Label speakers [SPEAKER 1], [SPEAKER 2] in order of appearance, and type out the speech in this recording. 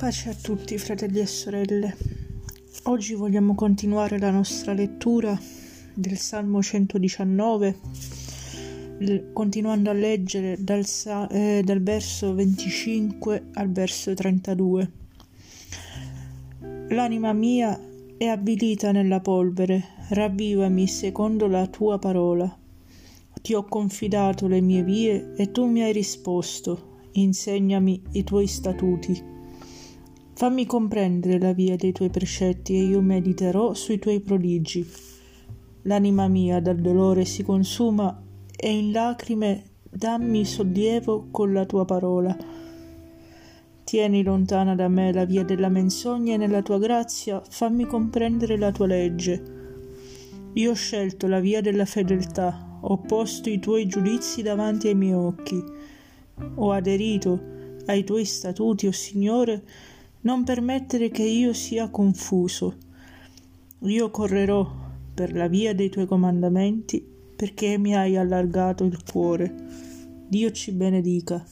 [SPEAKER 1] Pace a tutti, fratelli e sorelle. Oggi vogliamo continuare la nostra lettura del Salmo 119, continuando a leggere dal, eh, dal verso 25 al verso 32. L'anima mia è avvilita nella polvere, ravvivami secondo la tua parola. Ti ho confidato le mie vie e tu mi hai risposto, insegnami i tuoi statuti. Fammi comprendere la via dei tuoi precetti e io mediterò sui tuoi prodigi. L'anima mia dal dolore si consuma e in lacrime dammi sollievo con la tua parola. Tieni lontana da me la via della menzogna e nella tua grazia fammi comprendere la tua legge. Io ho scelto la via della fedeltà, ho posto i tuoi giudizi davanti ai miei occhi, ho aderito ai tuoi statuti, o oh Signore, non permettere che io sia confuso. Io correrò per la via dei tuoi comandamenti perché mi hai allargato il cuore. Dio ci benedica.